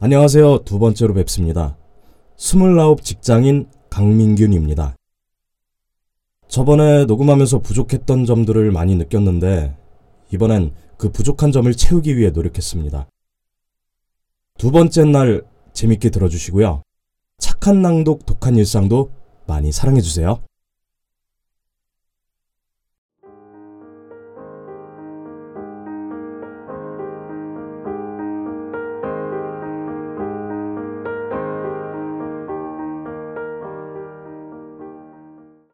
안녕하세요. 두 번째로 뵙습니다. 스물아홉 직장인 강민균입니다. 저번에 녹음하면서 부족했던 점들을 많이 느꼈는데, 이번엔 그 부족한 점을 채우기 위해 노력했습니다. 두 번째 날 재밌게 들어주시고요. 착한 낭독, 독한 일상도 많이 사랑해주세요.